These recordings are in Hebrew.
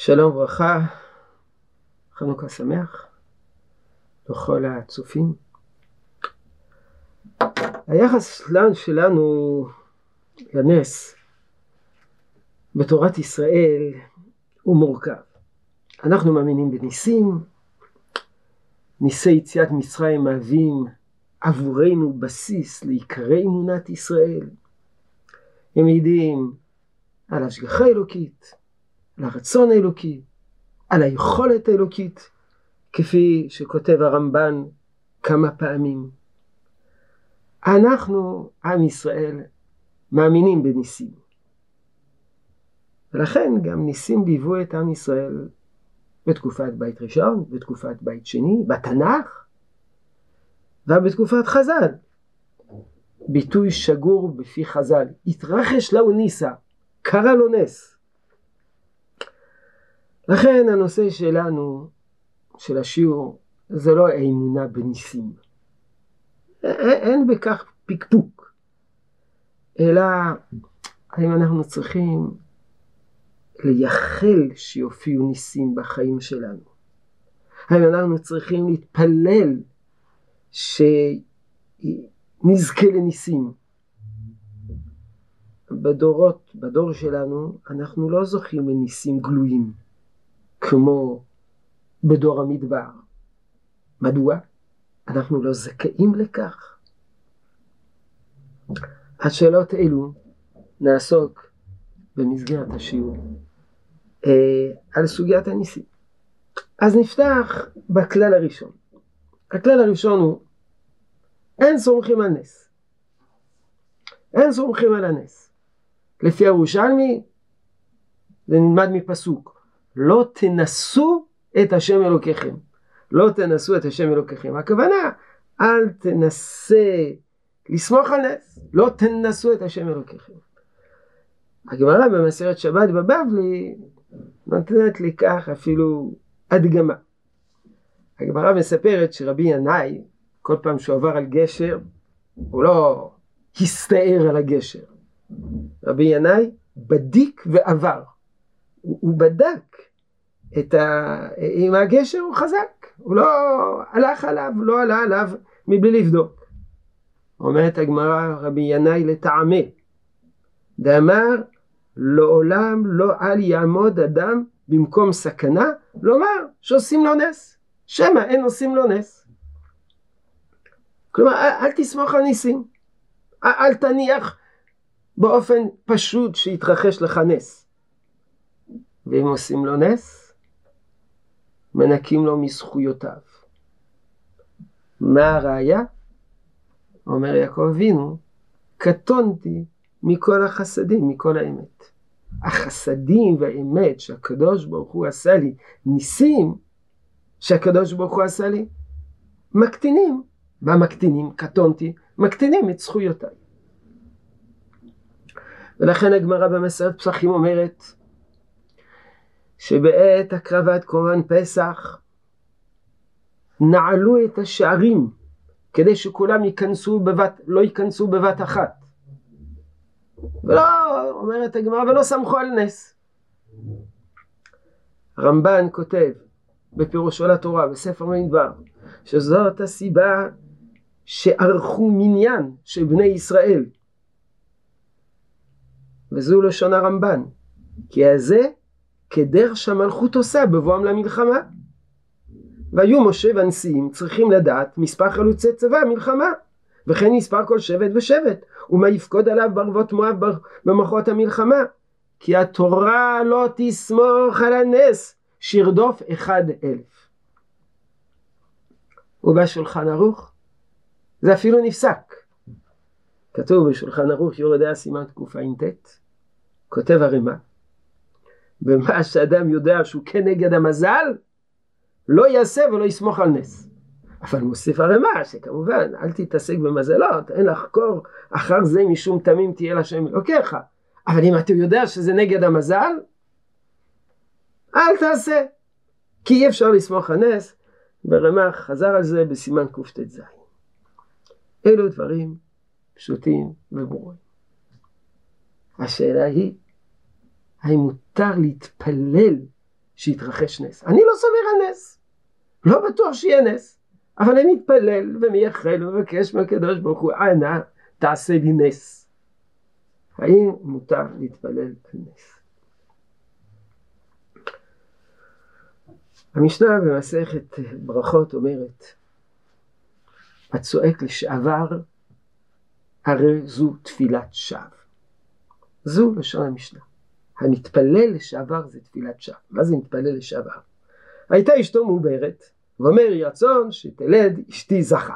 שלום וברכה, חנוכה שמח לכל הצופים. היחס שלנו לנס בתורת ישראל הוא מורכב. אנחנו מאמינים בניסים, ניסי יציאת מצרים מהווים עבורנו בסיס לעיקרי אמונת ישראל. הם מעידים על השגחה אלוקית, על הרצון האלוקי, על היכולת האלוקית, כפי שכותב הרמב"ן כמה פעמים. אנחנו, עם ישראל, מאמינים בניסים. ולכן גם ניסים ליוו את עם ישראל בתקופת בית ראשון, בתקופת בית שני, בתנ"ך, ובתקופת חז"ל. ביטוי שגור בפי חז"ל, התרחש לאו ניסה, קרה לו נס. לכן הנושא שלנו, של השיעור, זה לא האמונה בניסים. אין בכך פקפוק, אלא האם אנחנו צריכים לייחל שיופיעו ניסים בחיים שלנו? האם אנחנו צריכים להתפלל שנזכה לניסים? בדורות, בדור שלנו, אנחנו לא זוכים לניסים גלויים. כמו בדור המדבר. מדוע? אנחנו לא זכאים לכך. השאלות אלו נעסוק במסגרת השיעור אה, על סוגיית הניסים. אז נפתח בכלל הראשון. הכלל הראשון הוא אין סומכים על נס. אין סומכים על הנס. לפי הירושלמי זה נלמד מפסוק לא תנסו את השם אלוקיכם. לא תנסו את השם אלוקיכם. הכוונה, אל תנסה לסמוך על נס, לא תנסו את השם אלוקיכם. הגמרא במסרת שבת בבבלי נותנת לי כך אפילו הדגמה. הגמרא מספרת שרבי ינאי, כל פעם שהוא עבר על גשר, הוא לא הסתער על הגשר. רבי ינאי בדיק ועבר. הוא, הוא בדק את ה... אם הגשר הוא חזק, הוא לא הלך עליו, לא עלה עליו מבלי לבדוק. אומרת הגמרא רבי ינאי לטעמה, דאמר לעולם לא אל יעמוד אדם במקום סכנה, לומר שעושים לו נס, שמא אין עושים לו נס. כלומר, אל, אל תסמוך על ניסים, אל, אל תניח באופן פשוט שיתרחש לך נס. ואם עושים לו נס, מנקים לו מזכויותיו. מה הראיה? אומר יעקב אבינו, קטונתי מכל החסדים, מכל האמת. החסדים והאמת שהקדוש ברוך הוא עשה לי, ניסים שהקדוש ברוך הוא עשה לי, מקטינים. מה מקטינים? קטונתי, מקטינים את זכויותיי. ולכן הגמרא במסרת פסחים אומרת, שבעת הקרבת קורבן פסח נעלו את השערים כדי שכולם ייכנסו בבת, לא ייכנסו בבת אחת. ולא, אומרת הגמרא, ולא סמכו על נס. הרמב"ן כותב בפירושו לתורה בספר במדבר שזאת הסיבה שערכו מניין של בני ישראל. וזו לשון הרמב"ן. כי הזה כדרך שהמלכות עושה בבואם למלחמה. והיו משה והנשיאים צריכים לדעת מספר חלוצי צבא המלחמה, וכן מספר כל שבט ושבט, ומה יפקוד עליו בערבות מואב במחות המלחמה. כי התורה לא תסמוך על הנס שירדוף אחד אלף. ובשולחן ערוך זה אפילו נפסק. כתוב בשולחן ערוך יורדיה סימן תקע"ט, כותב הרימה ומה שאדם יודע שהוא כנגד המזל, לא יעשה ולא יסמוך על נס. אבל מוסיף הרמ"א שכמובן אל תתעסק במזלות, אין לחקור אחר זה משום תמים תהיה לשם אלוקיך. אבל אם אתה יודע שזה נגד המזל, אל תעשה. כי אי אפשר לסמוך על נס, ורמ"ח חזר על זה בסימן קט"ז. אלו דברים פשוטים וברורים. השאלה היא, האם מותר להתפלל שיתרחש נס. אני לא סומר על נס, לא בטוח שיהיה נס, אבל אני מתפלל ומייחל ומבקש מהקדוש ברוך הוא, אנא תעשה לי נס. האם מותר להתפלל על נס? המשנה במסכת ברכות אומרת, הצועק לשעבר, הרי זו תפילת שווא. זו לשון המשנה. המתפלל לשעבר זה תפילת שווא. מה זה מתפלל לשעבר? הייתה אשתו מעוברת, ואומר רצון שתלד אשתי זכר.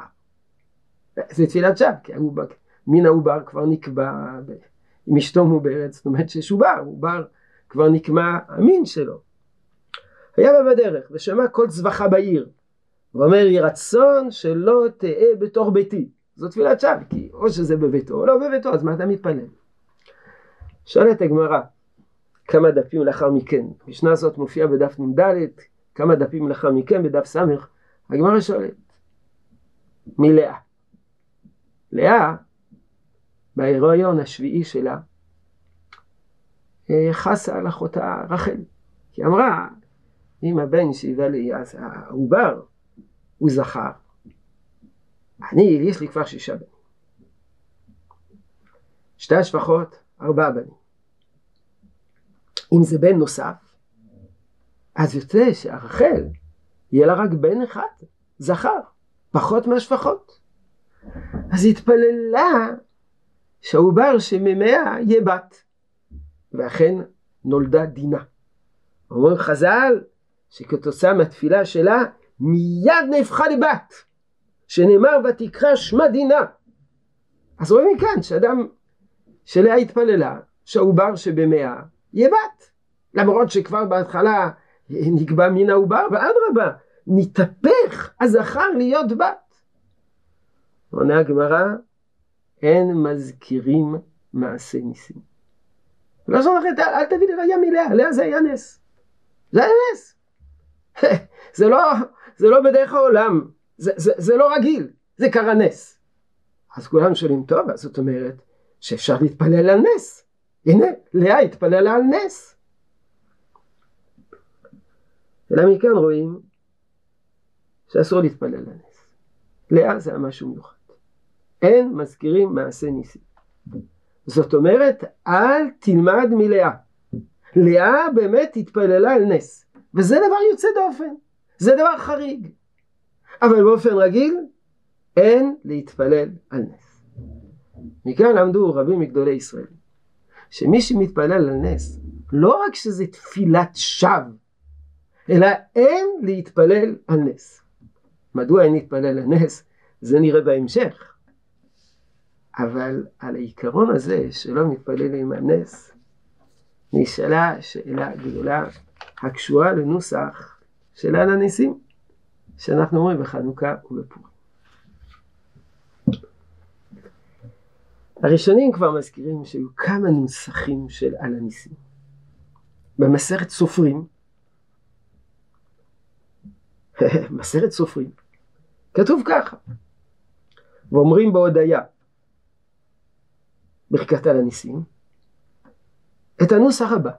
זה תפילת שווא, כי העובר, מין העובר כבר נקבע עם אשתו מעוברת, זאת אומרת שיש עובר, עובר כבר נקבע המין שלו. היה בה בדרך ושמע קול צווחה בעיר ואומר יהי רצון שלא תהא בתוך ביתי זו תפילת שווא כי או שזה בביתו או לא בביתו אז מה אתה מתפלל שואלת הגמרא כמה דפים לאחר מכן. המשנה הזאת מופיעה בדף נ"ד כמה דפים לאחר מכן בדף ס' הגמרא שואלת מלאה. לאה בהיריון השביעי שלה אה, חסה על אחותה רחל. כי אמרה אם הבן שהיווה לי אז העובר הוא זכר. אני יש לי כבר שישה בנים. שתי השפחות ארבעה בנים אם זה בן נוסף אז יוצא שהרחל יהיה לה רק בן אחד זכר פחות מהשפחות אז היא התפללה שהעובר שממאה יהיה בת ואכן נולדה דינה אומרים חז"ל שכתוצאה מהתפילה שלה מיד נהפכה לבת, שנאמר ותקרא שמע דינה. אז רואים מכאן שאדם שלאה התפללה שהעובר שבמאה יהיה בת, למרות שכבר בהתחלה נקבע מן העובר, ואדרבה, נתהפך הזכר להיות בת. עונה הגמרא, אין מזכירים מעשה ניסים. לא זוכר, אל תביא לי ראייה מלאה, לאה זה היה נס. זה היה נס. זה לא, זה לא בדרך העולם, זה, זה, זה לא רגיל, זה קרה נס. אז כולם שואלים, טוב, אז זאת אומרת שאפשר להתפלל על נס. הנה, לאה התפללה על נס. אלא מכאן רואים שאסור להתפלל על נס. לאה זה היה משהו מיוחד. אין מזכירים מעשה ניסים. זאת אומרת, אל תלמד מלאה. לאה באמת התפללה על נס. וזה דבר יוצא דופן, זה דבר חריג. אבל באופן רגיל אין להתפלל על נס. מכאן למדו רבים מגדולי ישראל, שמי שמתפלל על נס, לא רק שזה תפילת שווא, אלא אין להתפלל על נס. מדוע אין להתפלל על נס? זה נראה בהמשך. אבל על העיקרון הזה שלא מתפללים על נס, נשאלה שאלה גדולה הקשורה לנוסח של על הניסים שאנחנו אומרים בחנוכה ובפורים. הראשונים כבר מזכירים שהיו כמה נוסחים של על הניסים. במסכת סופרים, מסכת סופרים, כתוב ככה, ואומרים בהודיה, ברכת על הניסים, את הנוסח הבא: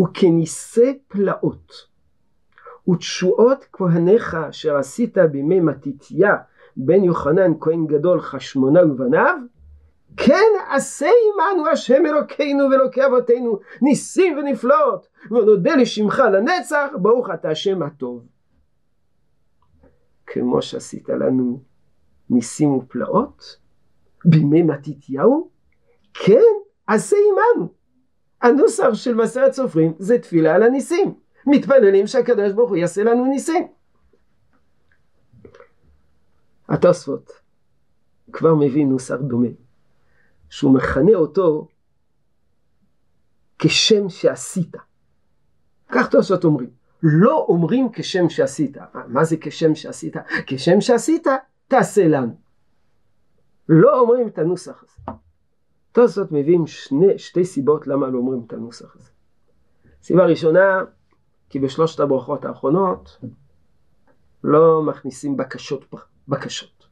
וכניסי פלאות ותשועות כהניך אשר עשית בימי מתתיה בן יוחנן כהן גדול חשמונה ובניו כן עשה עמנו השם אלוקינו ואלוקי אבותינו ניסים ונפלאות ונודה לשמך לנצח ברוך אתה השם הטוב כמו שעשית לנו ניסים ופלאות בימי מתתיהו כן עשה עמנו הנוסח של מסרת סופרים זה תפילה על הניסים. מתפללים שהקדוש ברוך הוא יעשה לנו ניסים. התוספות כבר מביא נוסח דומה, שהוא מכנה אותו כשם שעשית. כך תוספות אומרים. לא אומרים כשם שעשית. מה זה כשם שעשית? כשם שעשית, תעשה לנו. לא אומרים את הנוסח הזה. תוספות מביאים שני, שתי סיבות למה לא אומרים את הנוסח הזה. סיבה ראשונה, כי בשלושת הברכות האחרונות לא מכניסים בקשות, בקשות.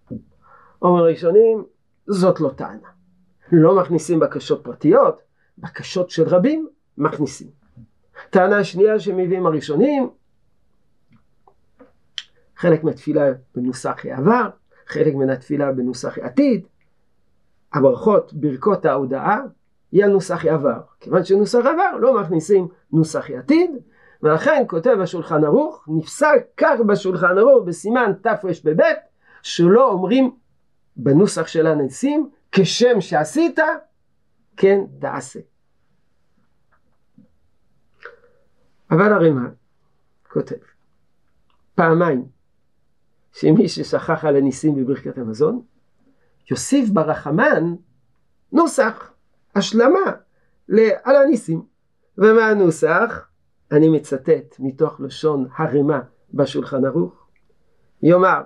אומר ראשונים, זאת לא טענה. לא מכניסים בקשות פרטיות, בקשות של רבים מכניסים. טענה שנייה שמביאים הראשונים, חלק מהתפילה בנוסח העבר, חלק מן התפילה בנוסח העתיד, הברכות, ברכות ההודעה, יהיה נוסח העבר. כיוון שנוסח עבר לא מכניסים נוסח העתיד, ולכן כותב השולחן ערוך, נפסק כך בשולחן ערוך בסימן תרפ"ב, שלא אומרים בנוסח של הנשיאים, כשם שעשית, כן תעשה. אבל הרמ"א כותב פעמיים שמי ששכח על הניסים בברכת המזון יוסיף ברחמן נוסח, השלמה על הניסים. ומה הנוסח? אני מצטט מתוך לשון הרמ"א בשולחן ערוך. יאמר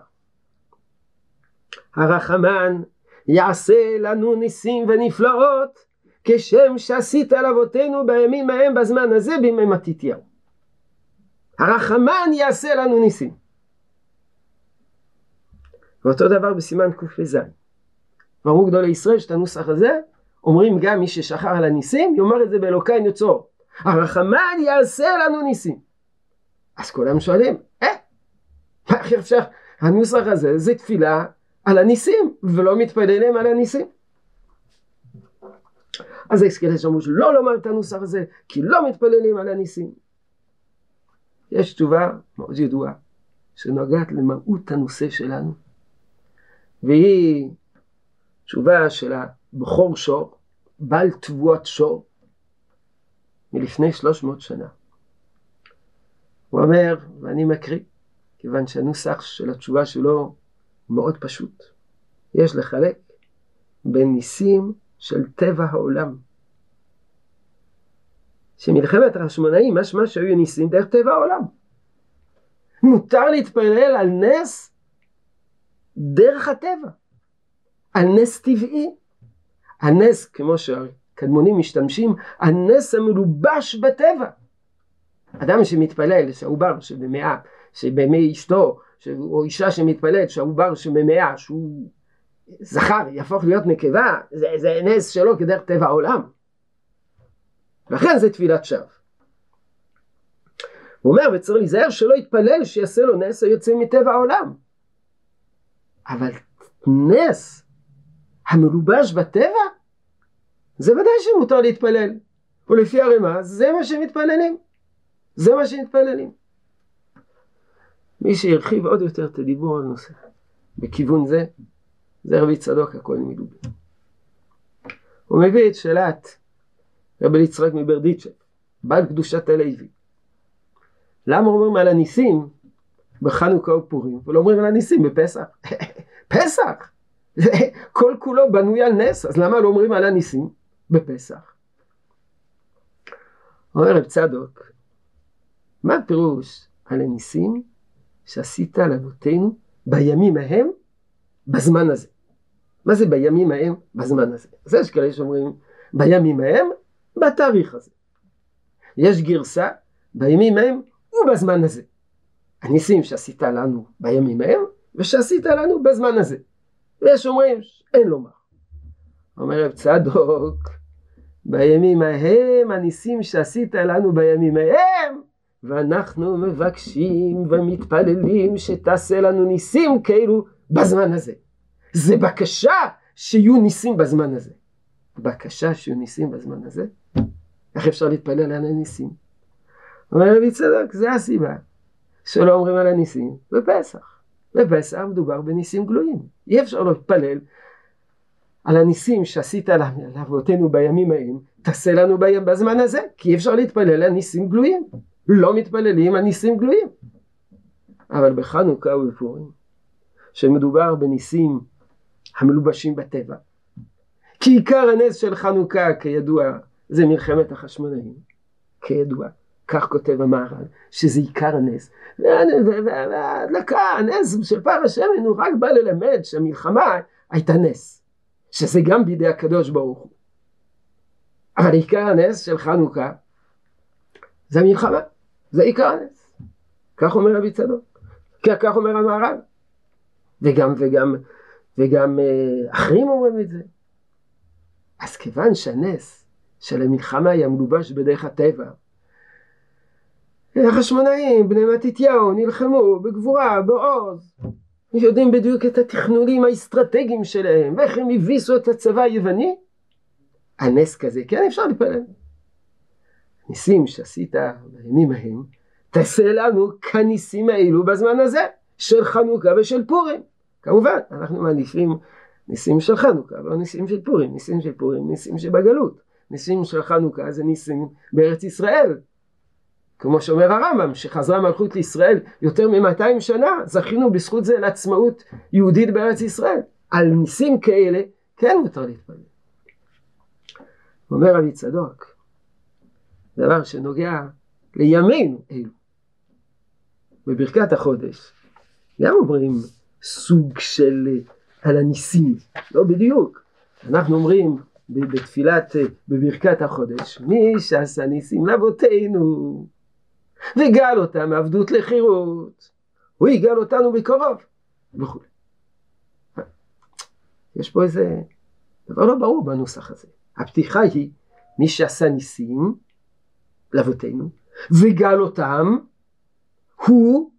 הרחמן יעשה לנו ניסים ונפלאות כשם שעשית על אבותינו בימים ההם בזמן הזה בימי מתתיהו. הרחמן יעשה לנו ניסים. ואותו דבר בסימן קפ"ז. ואמרו גדולי ישראל שאת הנוסח הזה אומרים גם מי ששכח על הניסים יאמר את זה באלוקי נצור. הרחמן יעשה לנו ניסים. אז כולם שואלים, אה, איך אפשר, הנוסח הזה זה תפילה על הניסים ולא מתפללים על הניסים. אז כאלה שאמרו שלא לומר את הנוסח הזה כי לא מתפללים על הניסים. יש תשובה מאוד ידועה שנוגעת למהות הנושא שלנו והיא תשובה של הבכור שור, בעל תבואת שור מלפני שלוש מאות שנה. הוא אומר, ואני מקריא, כיוון שהנוסח של התשובה שלו מאוד פשוט. יש לחלק בין ניסים של טבע העולם. שמלחמת החשמונאים משמע שהיו ניסים דרך טבע העולם. מותר להתפלל על נס דרך הטבע, על נס טבעי. הנס, כמו שהקדמונים משתמשים, הנס המלובש בטבע. אדם שמתפלל שהעובר שבמאה, שבמי אשתו, או אישה שמתפללת שהעובר שבמאה, שהוא זכר, יהפוך להיות נקבה, זה, זה נס שלו כדרך טבע העולם. לכן זה תפילת שווא. הוא אומר וצריך להיזהר שלא יתפלל שיעשה לו נס היוצא מטבע העולם. אבל נס המלובש בטבע זה ודאי שמותר להתפלל. ולפי הרמז זה מה שמתפללים. זה מה שמתפללים. מי שירחיב עוד יותר את הדיבור על נושא בכיוון זה, זה רבי צדוק הכהן מלובי. הוא מביא את שאלת רבי יצחק מברדיצ'ב, בעל קדושת הלוי. למה אומרים על הניסים בחנוכה ופורים, ולא אומרים על הניסים בפסח? פסח! כל כולו בנוי על נס, אז למה לא אומרים על הניסים בפסח? אומר רב צדוק, מה הפירוש על הניסים שעשית על אבותינו בימים ההם בזמן הזה? מה זה בימים ההם בזמן הזה? אז יש כאלה שאומרים בימים ההם בתאריך הזה. יש גרסה בימים ההם ובזמן הזה. הניסים שעשית לנו בימים ההם ושעשית לנו בזמן הזה. ויש אומרים אין לומר. אומר רב צדוק בימים ההם הניסים שעשית לנו בימים ההם ואנחנו מבקשים ומתפללים שתעשה לנו ניסים כאילו בזמן הזה. זה בקשה שיהיו ניסים בזמן הזה. בקשה שיהיו ניסים בזמן הזה? איך אפשר להתפלל על הניסים? אומר רבי צדוק, זה הסיבה שלא אומרים על הניסים בפסח. בפסח מדובר בניסים גלויים. אי אפשר להתפלל על הניסים שעשית לאבותינו בימים ההם, תעשה לנו בזמן הזה, כי אי אפשר להתפלל על ניסים גלויים. לא מתפללים על ניסים גלויים. אבל בחנוכה ובפורים, שמדובר בניסים המלובשים בטבע, כי עיקר הנס של חנוכה כידוע זה מלחמת החשמונאים, כידוע, כך כותב המהר"ל, שזה עיקר הנס. וההדלקה, הנס של פר השמן הוא רק בא ללמד שהמלחמה הייתה נס, שזה גם בידי הקדוש ברוך הוא. אבל עיקר הנס של חנוכה זה המלחמה, זה עיקר הנס. כך אומר רבי צדוק, כך אומר המהר"ל. וגם, וגם, וגם אה, אחרים אומרים את זה. אז כיוון שהנס של המלחמה היה מלובש בדרך הטבע, החשמונאים, בני מתתיהו, נלחמו בגבורה, בעוז. יודעים בדיוק את התכנונים האסטרטגיים שלהם, ואיך הם הביסו את הצבא היווני. הנס כזה, כן אפשר להתפלל. ניסים שעשית בימים ההם, תעשה לנו כניסים האלו בזמן הזה, של חנוכה ושל פורים. כמובן, אנחנו מעדיפים ניסים של חנוכה, לא ניסים של פורים. ניסים של פורים, ניסים שבגלות. ניסים של חנוכה זה ניסים בארץ ישראל. כמו שאומר הרמב"ם, שחזרה מלכות לישראל יותר מ-200 שנה, זכינו בזכות זה לעצמאות יהודית בארץ ישראל. על ניסים כאלה כן מותר להתפלל. אומר רבי צדוק, דבר שנוגע לימינו אלו. בברכת החודש גם אומרים סוג של על הניסים, לא בדיוק. אנחנו אומרים בתפילת, בברכת החודש, מי שעשה ניסים לאבותינו וגל אותם מעבדות לחירות, הוא יגאל אותנו בקרוב וכו'. יש פה איזה דבר לא ברור בנוסח הזה. הפתיחה היא מי שעשה ניסים לאבותינו וגל אותם הוא,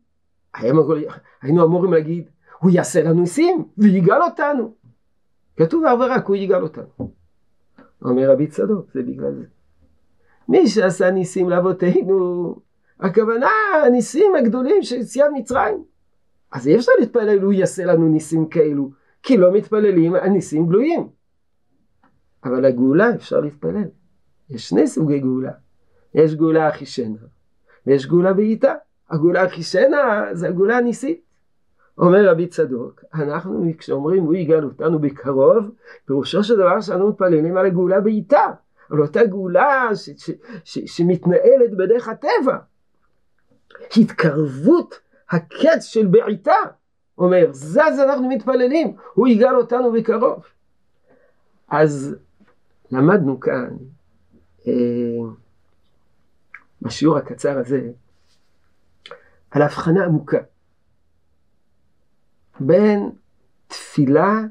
היינו אמורים להגיד, הוא יעשה לנו ניסים ויגאל אותנו. כתוב הרבה רק הוא יגאל אותנו. אומר רבי צדוק, זה בגלל זה. מי שעשה ניסים לאבותינו, הכוונה הניסים הגדולים של יציאת מצרים. אז אי אפשר להתפלל הוא יעשה לנו ניסים כאלו, כי לא מתפללים על ניסים גלויים. אבל הגאולה אפשר להתפלל. יש שני סוגי גאולה. יש גאולה אחישנה, ויש גאולה בעיטה. הגאולה אחישנה זה הגאולה הניסית. אומר רבי צדוק, אנחנו כשאומרים הוא יגאל אותנו בקרוב, פירושו של דבר שאנו מתפללים על הגאולה בעיטה, על אותה גאולה ש- ש- ש- שמתנהלת בדרך הטבע. התקרבות הקץ של בעיטה, אומר, זה אז אנחנו מתפללים, הוא יגאל אותנו בקרוב. אז למדנו כאן אה, בשיעור הקצר הזה על הבחנה עמוקה בין תפילה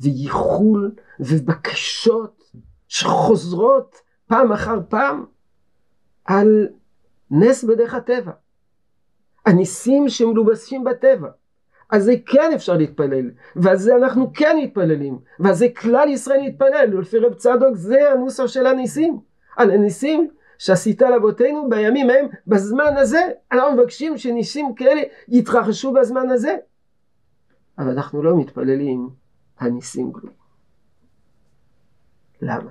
וייחול ובקשות שחוזרות פעם אחר פעם על נס בדרך הטבע. הניסים שמלובשים בטבע. אז זה כן אפשר להתפלל, ועל זה אנחנו כן מתפללים, ועל זה כלל ישראל להתפלל, ולפי רב צדוק זה הנוסח של הניסים. על הניסים שעשית לאבותינו בימים ההם, בזמן הזה, אנחנו מבקשים שניסים כאלה יתרחשו בזמן הזה. אבל אנחנו לא מתפללים על ניסים גלויים. למה?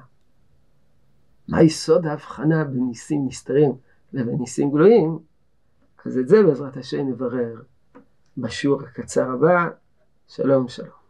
מה יסוד ההבחנה בין ניסים נסתרים לבין ניסים גלויים? אז את זה בעזרת השם נברר בשיעור הקצר הבא. שלום שלום.